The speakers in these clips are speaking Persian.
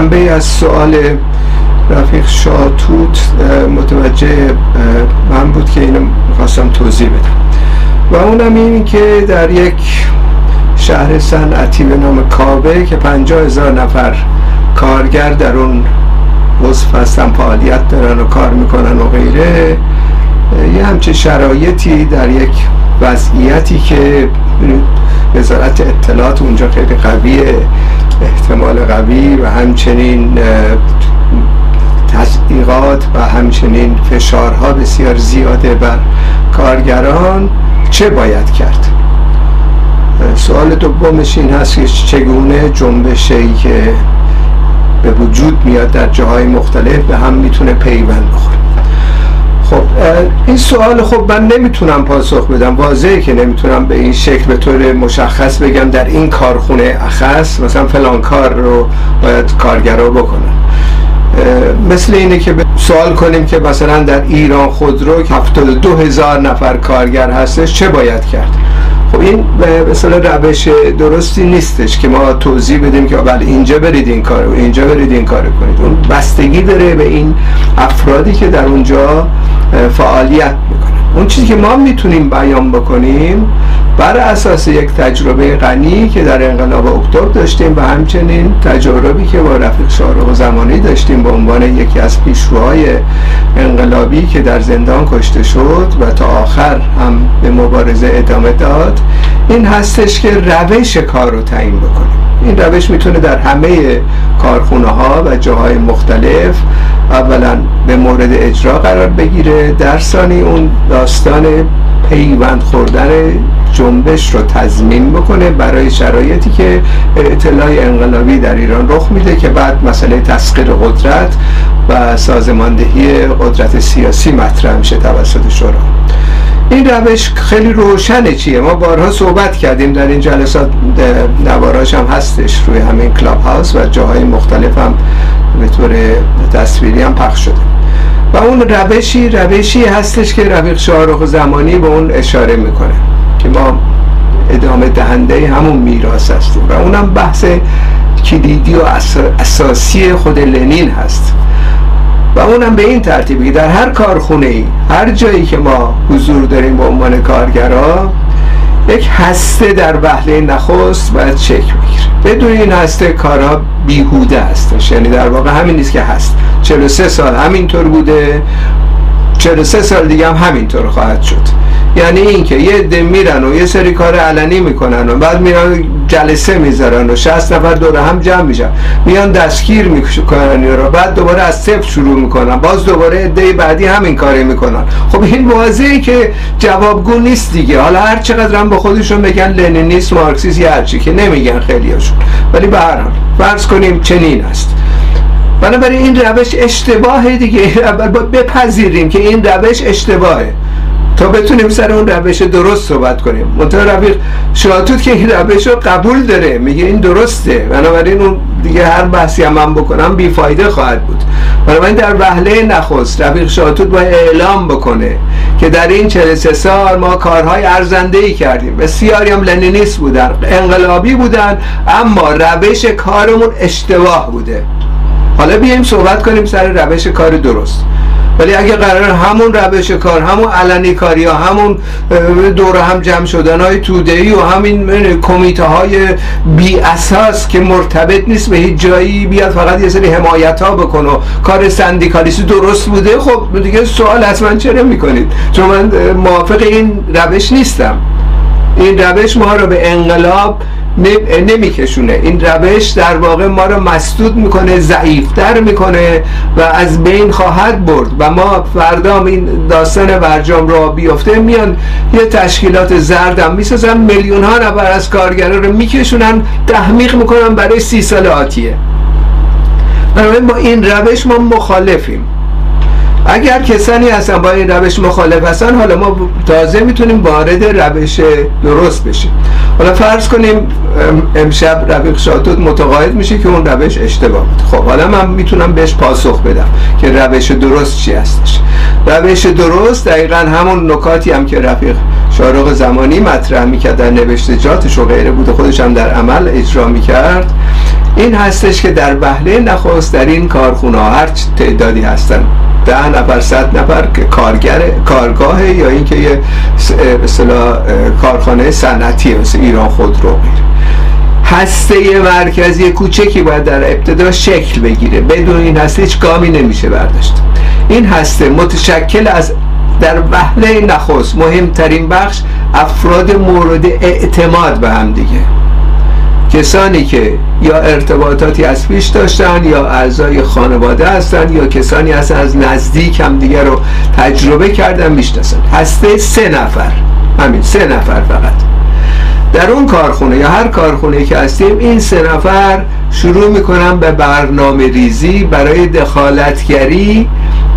جنبه از سوال رفیق شاتوت متوجه من بود که اینو می‌خواستم توضیح بدم. و اونم این که در یک شهر صنعتی به نام کابه که پنجاه هزار نفر کارگر در اون وصف هستن فعالیت دارن و کار می‌کنن و غیره یه همچه شرایطی در یک وضعیتی که وزارت اطلاعات اونجا خیلی قویه. احتمال قوی و همچنین تصدیقات و همچنین فشارها بسیار زیاده بر کارگران. چه باید کرد؟ سوال دومش این هست که چگونه جنبشی که به وجود میاد در جاهای مختلف به هم می‌تونه پیوند بخوره؟ خب این سوال خب من نمی‌تونم پاسخ بدم. واضحه که نمی‌تونم به این شکل به طور مشخص بگم در این کارخونه اخص مثلا فلان کار رو باید کارگرا بکنن. مثل اینه که سوال کنیم که مثلا در ایران خودرو 72 هزار نفر کارگر هستش چه باید کرد؟ خب این به مثلا روش درستی نیستش که ما توضیح بدیم که بله اینجا برید این کارو اینجا برید این کارو کنید. اون بستگی داره به این افرادی که در اونجا فعالیت می‌کنن اون چیزی که ما می‌تونیم بیان بکنیم بر اساس یک تجربه غنی که در انقلاب اکتبر داشتیم و همچنین تجربی که با رفیق شارق زمانی داشتیم به عنوان یکی از پیشروهای انقلابی که در زندان کشته شد و تا آخر هم به مبارزه ادامه داد این هستش که روش کار رو تعیین بکنیم. این روش می‌تونه در همه کارخونه ها و جاهای مختلف اولا به مورد اجرا قرار بگیره در ثانی اون داستان پیوند خوردن جنبش رو تضمین بکنه برای شرایطی که اطلاع انقلابی در ایران رخ میده که بعد مسئله تسخیر قدرت و سازماندهی قدرت سیاسی مطرح میشه توسط شورا. این روش خیلی روشنه چیه؟ ما بارها صحبت کردیم در این جلسات نواراش هم هستش روی همین کلاب هاوس و جاهای مختلف هم به طور تصویری هم پخش شده. و اون روشی روشی هستش که رفیق شاهرخ زمانی به اون اشاره می‌کنه که ما ادامه دهنده همون میراث هستیم و اونم بحث کلیدی و اساسی خود لنین هست. و اونم به این ترتیبی در هر کارخونه ای هر جایی که ما حضور داریم به عنوان کارگرا یک هسته در وهله نخست باید چک بگیره. بدون این هسته کارها بیهوده هستش. یعنی در واقع همین نیست که هست. 43 سال همینطور بوده. 43 سال دیگه هم همینطور خواهد شد. یعنی اینکه یه عده میرن و یه سری کار علنی می‌کنن و بعد میرن جلسه می‌ذارن و 60 نفر دور هم جمع میشن. میان دستگیر می‌کنن رو. بعد دوباره از صفر شروع می‌کنن. باز دوباره عده بعدی همین کاری می‌کنن. خب این واضحه که جوابگو نیست دیگه. حالا هر چقدر هم به خودشون بگن لنینیست مارکسیست یا هرچی که نمیگن خیلیاشون. ولی به هر حال فرض کنیم چنین است. بنابراین این روش اشتباه دیگه. بپذیریم که این روش اشتباهه. تا بتونیم سر اون روش درست صحبت کنیم. منطقه رفیق شاتوت که این روش رو قبول داره. میگه این درسته. بنابراین اون دیگه هر بحثی هم من بکنم بیفایده خواهد بود. بنابراین در وهله نخست رفیق شاتوت باید اعلام بکنه که در این 43 سال ما کارهای ارزنده ای کردیم. بسیاری هم لنینیست بودن انقلابی بودن اما روش کارمون اشتباه بوده. حالا بیایم صحبت کنیم سر روش کار درست. ولی اگه قرار همون روش کار همون علنی کاری ها همون دور هم جمع شدن های توده و همین کمیته های بی اساس که مرتبط نیست به هیچ جایی بیاد فقط یه سری حمایت ها بکن و کار سندیکالیستی درست بوده خب دیگه سوال اصلا چرا می‌کنید؟ چون من موافق این روش نیستم. این روش ما رو به انقلاب نمیکشونه. این روش در واقع ما رو مسدود می‌کنه ضعیفتر می‌کنه و از بین خواهد برد و ما فردا این داستان برجام را بیفته میان یه تشکیلات زردم می‌سازن. میلیون ها نفر از کارگرا رو میکشونن تحمیق می‌کنن برای سی سال آتیه. با این روش ما مخالفیم. اگر کسانی هستن با این روش مخالف هستن حالا ما تازه می‌تونیم وارد روش درست بشیم. حالا فرض کنیم امشب رفیق شاتوت متقاعد میشه که اون روش اشتباه بود. خب حالا من می‌تونم بهش پاسخ بدم که روش درست چی هستش. روش درست دقیقا همون نکاتی هم که رفیق شارق زمانی مطرح می‌کرد در نوشته جاتش و غیره بود خودش هم در عمل اجرا می‌کرد. این هستش که در وهله نخست در این کارخونه هر تعدادی هستن. ده نفر صد نفر کارگر کارگاه یا اینکه یه مثلا کارخانه صنعتی مثل ایران خودرو غیره هسته مرکزی کوچکی باید در ابتدا شکل بگیره. بدون این هسته هیچ گامی نمیشه برداشت. این هسته متشکل از در وهله نخست مهمترین بخش افراد مورد اعتماد به هم دیگه. کسانی که یا ارتباطاتی از پیش داشتن یا اعضای خانواده هستن یا کسانی هستن از نزدیک هم دیگه رو تجربه کردن می‌شناسن. هسته سه نفر. همین سه نفر فقط. در اون کارخونه یا هر کارخونه که هستیم این سه نفر شروع می‌کنن به برنامه ریزی برای دخالتگری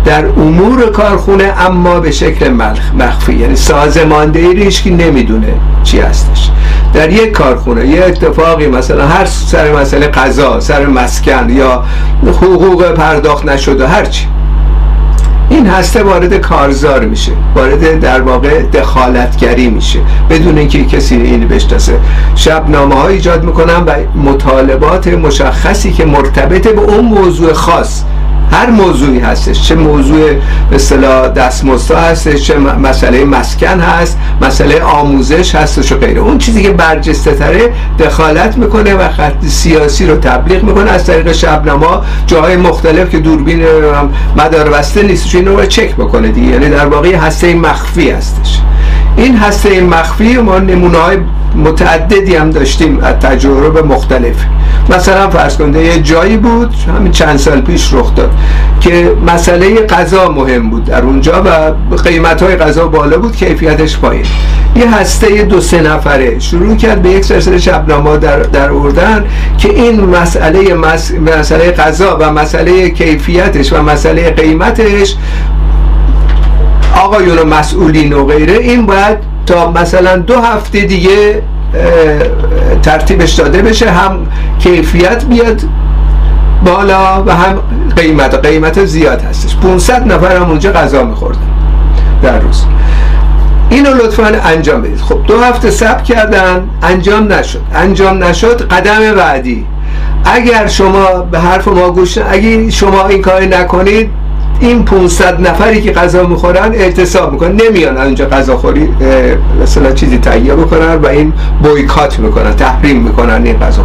در امور کارخونه اما به شکل مخفی. یعنی سازماندهی که نمی‌دونه چی هستش. در یک کارخونه یه اتفاقی مثلا هر سر مسئله قضا سر مسکن یا حقوق پرداخت نشده هرچی این هسته وارد کارزار میشه وارد در واقع دخالتگری میشه بدون اینکه کسی این بشناسه. شبنامه ها ایجاد می‌کنن و مطالبات مشخصی که مرتبط به اون موضوع خاص هر موضوعی هستش. چه موضوع به اصطلاح دستمزد هستش چه مسئله مسکن هست مسئله آموزش هستش و غیره. اون چیزی که برجسته تره دخالت می‌کنه و خط سیاسی رو تبلیغ می‌کنه. از طریق شبنما جاهای مختلف که دوربین مدار بسته نیستش اینو رو چک بکنه دیگه. یعنی در واقع هسته مخفی هستش. این هسته مخفی ما نمونه های متعددی هم داشتیم از تجربه مختلف. مثلا فرض کنده یه جایی بود همین چند سال پیش رخ داد که مسئله غذا مهم بود در اونجا و قیمت های غذا بالا بود کیفیتش پایین. یه هسته دو سه نفره شروع کرد به یک سلسله شبنامه در, در اردن که این مسئله مس... مسئله غذا و مسئله کیفیتش و مسئله قیمتش آقایون و مسئولین و غیره این باید تا مثلا دو هفته دیگه ترتیبش داده بشه هم کیفیت بیاد بالا و هم قیمت. قیمت زیاد هستش. 500 نفر هم اونجا غذا میخوردن در روز. اینو لطفا انجام بدید. خب دو هفته سب کردن انجام نشد. انجام نشد قدم بعدی. اگر شما به حرف ما گوش اگه شما این کار نکنید این 500 نفری که غذا می‌خورن اعتصاب می‌کنن. نمیان اونجا غذا خوری مثلا چیزی تهیه بکنن و این بویکات می‌کنن تحریم می‌کنن این غذا.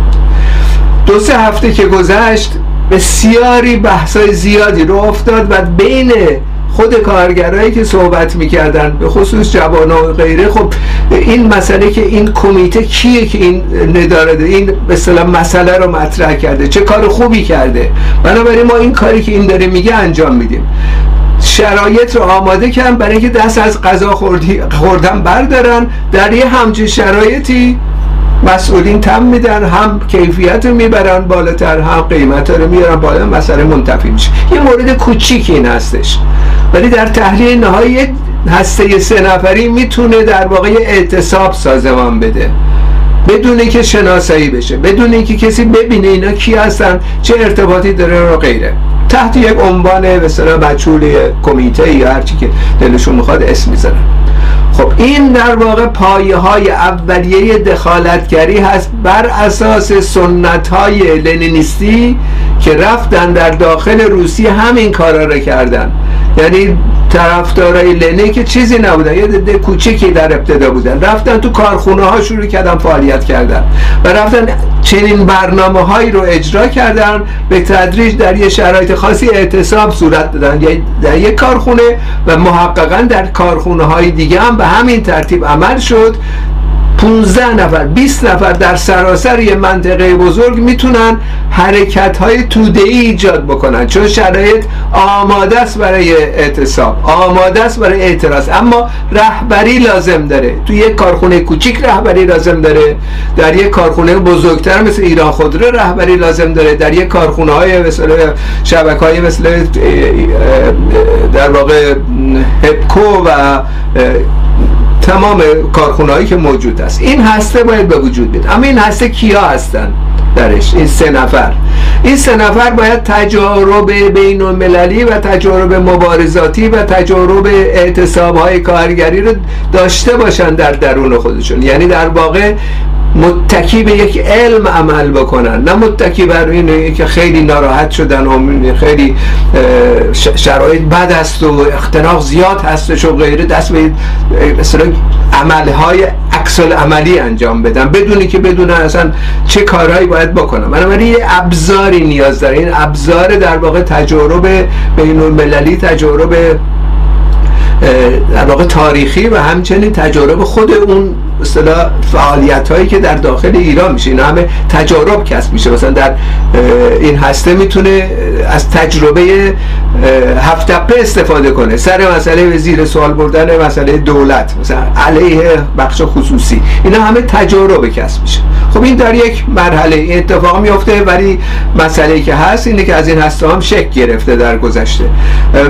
دو سه هفته که گذشت بسیاری بحثای زیادی رو افتاد و بین خود کارگرایی که صحبت می‌کردن به خصوص جوان و غیره خب این مسئله که این کمیته کیه که این نداره؟ این به مسئله رو مطرح کرده. چه کار خوبی کرده؟ بنابراین ما این کاری که این داره میگه انجام میدیم. شرایط رو آماده کردن برای اینکه دست از غذا خوردن بردارن. در یه همچین شرایطی مسئولین تم میدن هم کیفیت رو می‌برن بالاتر هم قیمت رو میارن بالا مسئله منتفی میشه. یه مورد کوچیک این هستش. ولی در تحلیل نهایی هسته سه نفری می‌تونه در واقع اعتصاب سازمان بده. بدون اینکه شناسایی بشه بدون اینکه کسی ببینه اینا کی هستن چه ارتباطی داره و غیره. تحت یک عنوان به اصطلاح کمیته یا هر چی که دلشون می‌خواد اسم می‌ذارن. خب این در واقع پایه های اولیه دخالتگری هست بر اساس سنت های لنینیستی که رفتن در داخل روسیه همین کارا رو کردن. یعنی طرفدارای لنه که چیزی نبودن یه ده کوچیکی در ابتدا بودن. رفتن تو کارخونه ها شروع کردن فعالیت کردن و رفتن چنین برنامه هایی رو اجرا کردن به تدریج در یه شرایط خاصی اعتصاب صورت دادن. یعنی در یک کارخونه و محققا در کارخونه های دیگه هم به همین ترتیب عمل شد. 15 نفر 20 نفر در سراسر یه منطقه بزرگ می‌تونن حرکت های توده ای ایجاد بکنن. چون شرایط آماده است برای اعتصاب آماده است برای اعتراض. اما رهبری لازم داره. تو یک کارخونه کوچیک رهبری لازم داره. در یک کارخونه بزرگتر مثل ایران خودرو رهبری لازم داره. در یک کارخونه های مثل شبکه های مثل در واقع هپکو و تمام کارخونهایی که موجود است. این هسته باید به وجود بیاد. اما این هسته کیا هستن درش؟ این سه نفر. این سه نفر باید تجارب بین المللی و تجارب مبارزاتی و تجارب اعتصاب های کارگری رو داشته باشن در درون خودشون. یعنی در واقع متکی به یک علم عمل بکنن. نه متکی بر اینه که خیلی ناراحت شدن و خیلی شرایط بد است و اختناق زیاد هستش و غیره. دست به مثلا عملهای عکس عملی انجام بدن. بدونی که بدونن اصلا چه کارهایی باید بکنن. بنابراین یه ابزاری نیاز داره. این ابزار در واقع تجارب بین المللی تجارب در واقع تاریخی و همچنین تجارب خود اون اصطلاح فعالیت هایی که در داخل ایران میشه. اینا همه تجارب کسب میشه. مثلا در این هسته می‌تونه از تجربه هفتپه استفاده کنه. سر مسئله به زیر سوال بردن مسئله دولت مثلا علیه بخش خصوصی. اینا همه تجارب کسب میشه. خب این در یک مرحله. اتفاق میفته ولی مسئله که هست اینه که از این هسته هم شک گرفته در گذشته.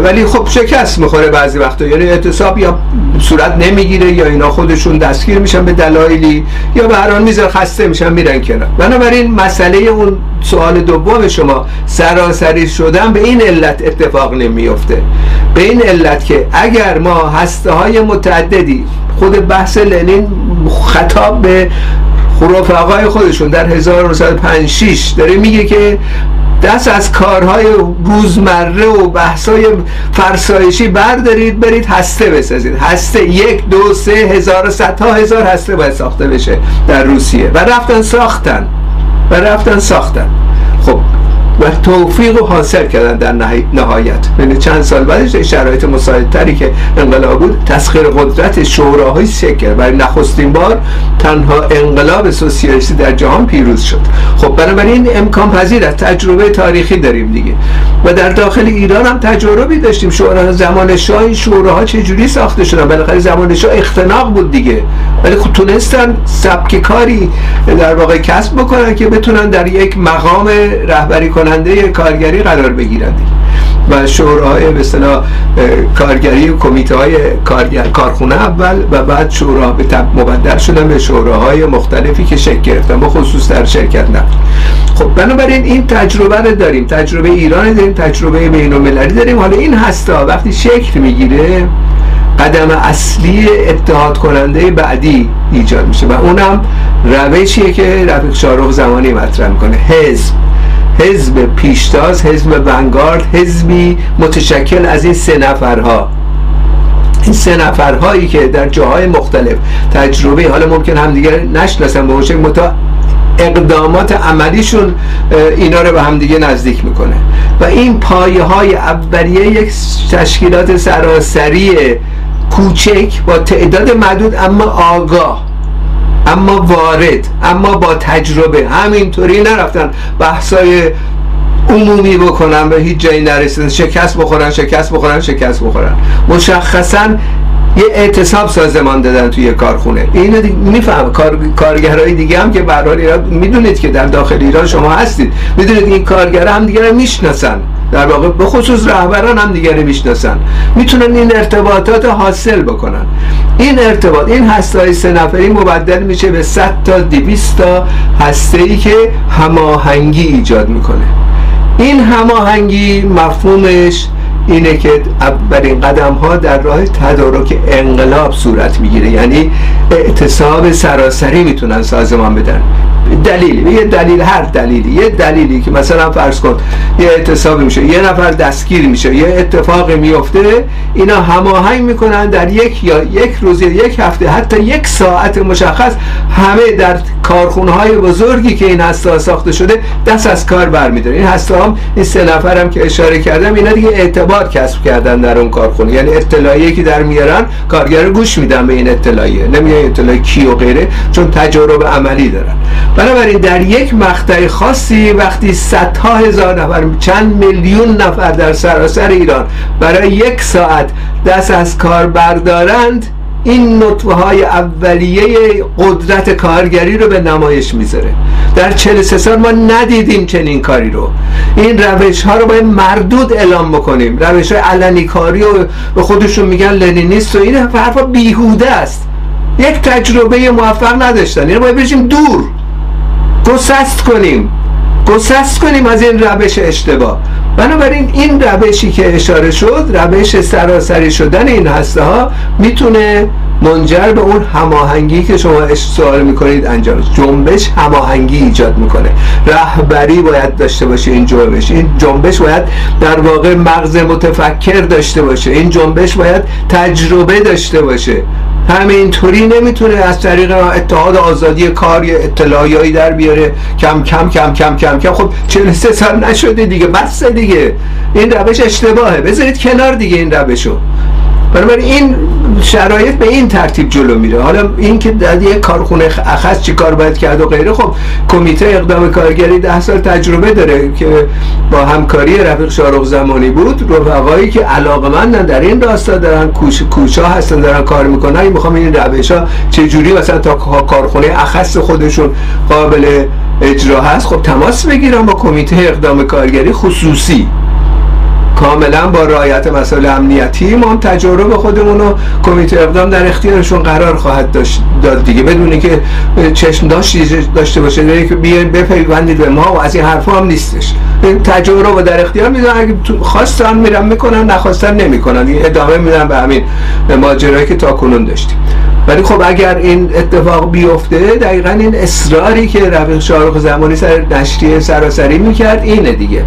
ولی خب شکست می‌خوره بعضی وقتا. یعنی اعتصاب یا صورت نمی‌گیره یا اینا خودشون دستگیر میشن. به دلایلی یا به هر میذار خسته میشن میرن کنار. بنابراین مسئله اون سوال دوم شما سراسری شدن به این علت اتفاق نمیفته به این علت که اگر ما هسته های متعددی خود بحث لنین خطاب به رفقای خودشون در 1956 داره میگه که دست از کارهای روزمره و بحثای فرسایشی بردارید برید هسته بسازید. هسته یک دو سه هزار صدها هزار هسته باید ساخته بشه در روسیه. و رفتن ساختن. و رفتن ساختن. و توفیق رو حاصل کردن در نهایت. یعنی چند سال بعدش شرایط مساعدتری که انقلاب بود تسخیر قدرت شوراهای شکر برای نخستین بار تنها انقلاب سوسیالیستی در جهان پیروز شد. خب بنابراین امکان پذیر است. تجربه تاریخی داریم دیگه. و در داخل ایران هم تجربی داشتیم. شورا زمان شاه این شوراها چجوری ساخته شدن؟ بالاخره زمان شاه اختناق بود دیگه. ولی خب تونستن سبک کاری در واقع کسب بکنن که بتونن در یک مقام رهبری کننده کارگری قرار بگیرن و شوراهای به اصطلاح کارگری کمیته های کارگر کارخونه اول و بعد شورا به مبدل شدن به شوراهای مختلفی که شکل گرفتن با خصوص در شرکت نه خب بنابراین این تجربه رو داریم. تجربه ایران داریم تجربه بین المللی داریم. حالا این هستا وقتی شکل می‌گیره قدم اصلی اتحاد کننده بعدی ایجاد میشه. و اونم روشیه که رفیق شارخ زمانی مطرح می‌کنه. حزب. حزب پیشتاز حزب ونگارد حزبی متشکل از این سه نفرها. این سه نفرهایی که در جاهای مختلف تجربه حالا ممکن هم دیگر نشناسن به وجه متا اقدامات عملیشون اینا رو به همدیگه نزدیک می‌کنه. و این پایه های اولیه یک تشکیلات سراسری کوچک با تعداد محدود اما آگاه. اما وارد اما با تجربه همینطوری نرفتن بحثای عمومی بکنن به هیچ جایی نرسیدن شکست بخورن شکست بخورن شکست بخورن. مشخصا یه اعتصاب سازمان دادن توی کارخونه. اینو میفهم کار... کارگرای دیگه هم که به حال می‌دونید که در داخل ایران شما هستید. می‌دونید این کارگرا هم دیگه رو می‌شناسن. در واقع به خصوص رهبران هم دیگه می‌شناسن می‌تونن این ارتباطات حاصل بکنن. این ارتباط این هسته سه نفری مبدل میشه به 100 تا 200 تا هسته ای که هماهنگی ایجاد می‌کنه. این هماهنگی مفهومش اینه که اولین قدم ها در راه تدارک انقلاب صورت می‌گیره. یعنی اعتصاب سراسری می‌تونن سازمان بدن. دلیل یه دلیل هر دلیلی یه دلیلی که مثلا فرض کن یه اعتصابی میشه یه نفر دستگیر میشه یه اتفاقی میفته اینا هماهنگ می‌کنن در یک یا یک روز یک هفته حتی یک ساعت مشخص همه در کارخونه های بزرگی که این هسته ساخته شده دست از کار برمیداره این هسته هم این سه نفرم که اشاره کردم اینا دیگه اعتبار کسب کردن در اون کارخونه. یعنی اطلاعیه که در میارن کارگر گوش میدن به این اطلاعیه. نمیگه اطلاع کی و غیره چون تجربه عملی دارن. بنابراین در یک مقطع خاصی وقتی صدها هزار نفر چند میلیون نفر در سراسر ایران برای یک ساعت دست از کار بردارند این نطفه های اولیه قدرت کارگری رو به نمایش می‌ذاره. در 43 سال ما ندیدیم چنین کاری رو. این روش ها رو باید مردود اعلام بکنیم. روش های علنی کاری و به خودشون میگن لنینیست و این حرفا بیهوده است. یک تجربه موفق نداشتن. یعنی باید بشیم دور. گسست کنیم. گسست کنیم از این روش اشتباه. بنابراین این روشی که اشاره شد روش سراسری شدن این هسته ها می‌تونه منجر به اون هماهنگی که شما سوال می‌کنید انجام جنبش هماهنگی ایجاد می‌کنه. رهبری باید داشته باشه این جنبش. این جنبش باید در واقع مغز متفکر داشته باشه. این جنبش باید تجربه داشته باشه. همینطوری نمی‌تونه از طریق اتحاد آزادی کار یا اطلاعیایی در بیاره. کم کم کم کم کم کم. خب 43 سال نشده دیگه؟ بس دیگه. این روش اشتباهه. بذارید کنار دیگه این روشو. بنابراین این شرایط به این ترتیب جلو میره. حالا این که در یک کارخونه اخص چی کار باید کرد و غیره خب کمیته اقدام کارگری ده سال تجربه داره که با همکاری رفیق شارق زمانی بود رفقایی که علاقمندن در این راستا دارن کوش کوچا هستن دارن کار می‌کنن. این می‌خوام این روش ها چجوری مثلا تا کارخونه اخص خودشون قابل اجرا هست خب تماس بگیرم با کمیته اقدام کارگری خصوصی. کاملا با رعایت مسائل امنیتی ما هم تجربه خودمون و کمیته اقدام در اختیارشون قرار خواهد داشت داد دیگه. بدونی که چشم داشت داشته باشه که بیاین بپیوندید به ما و از این حرفا هم نیستش. تجربه رو در اختیار میدن اگه خواستن میرن می‌کنن نخواستن نمی‌کنن. ادامه میدن به همین ماجرایی که تا کنون داشتیم. ولی خب اگر این اتفاق بیفته دقیقا این اصراری که رفیق شارخ زمانی سر نشریه سراسری می‌کرد اینه دیگه.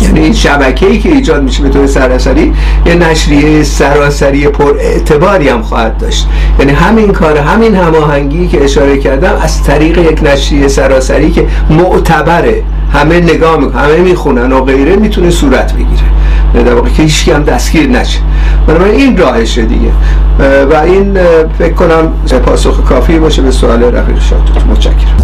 یعنی این شبکه ای که ایجاد میشه به طور سراسری یه نشریه سراسری پر اعتباری هم خواهد داشت. یعنی همین کار همین هماهنگی که اشاره کردم از طریق یک نشریه سراسری که معتبره همه نگاه می‌کنن همه می‌خونن و غیره می‌تونه صورت بگیره. در واقع که هیچ هم دستگیر نشه. بنابراین این راهشه دیگه. و این فکر کنم پاسخ کافی باشه. به سوال رفیق شاتوت متشکرم.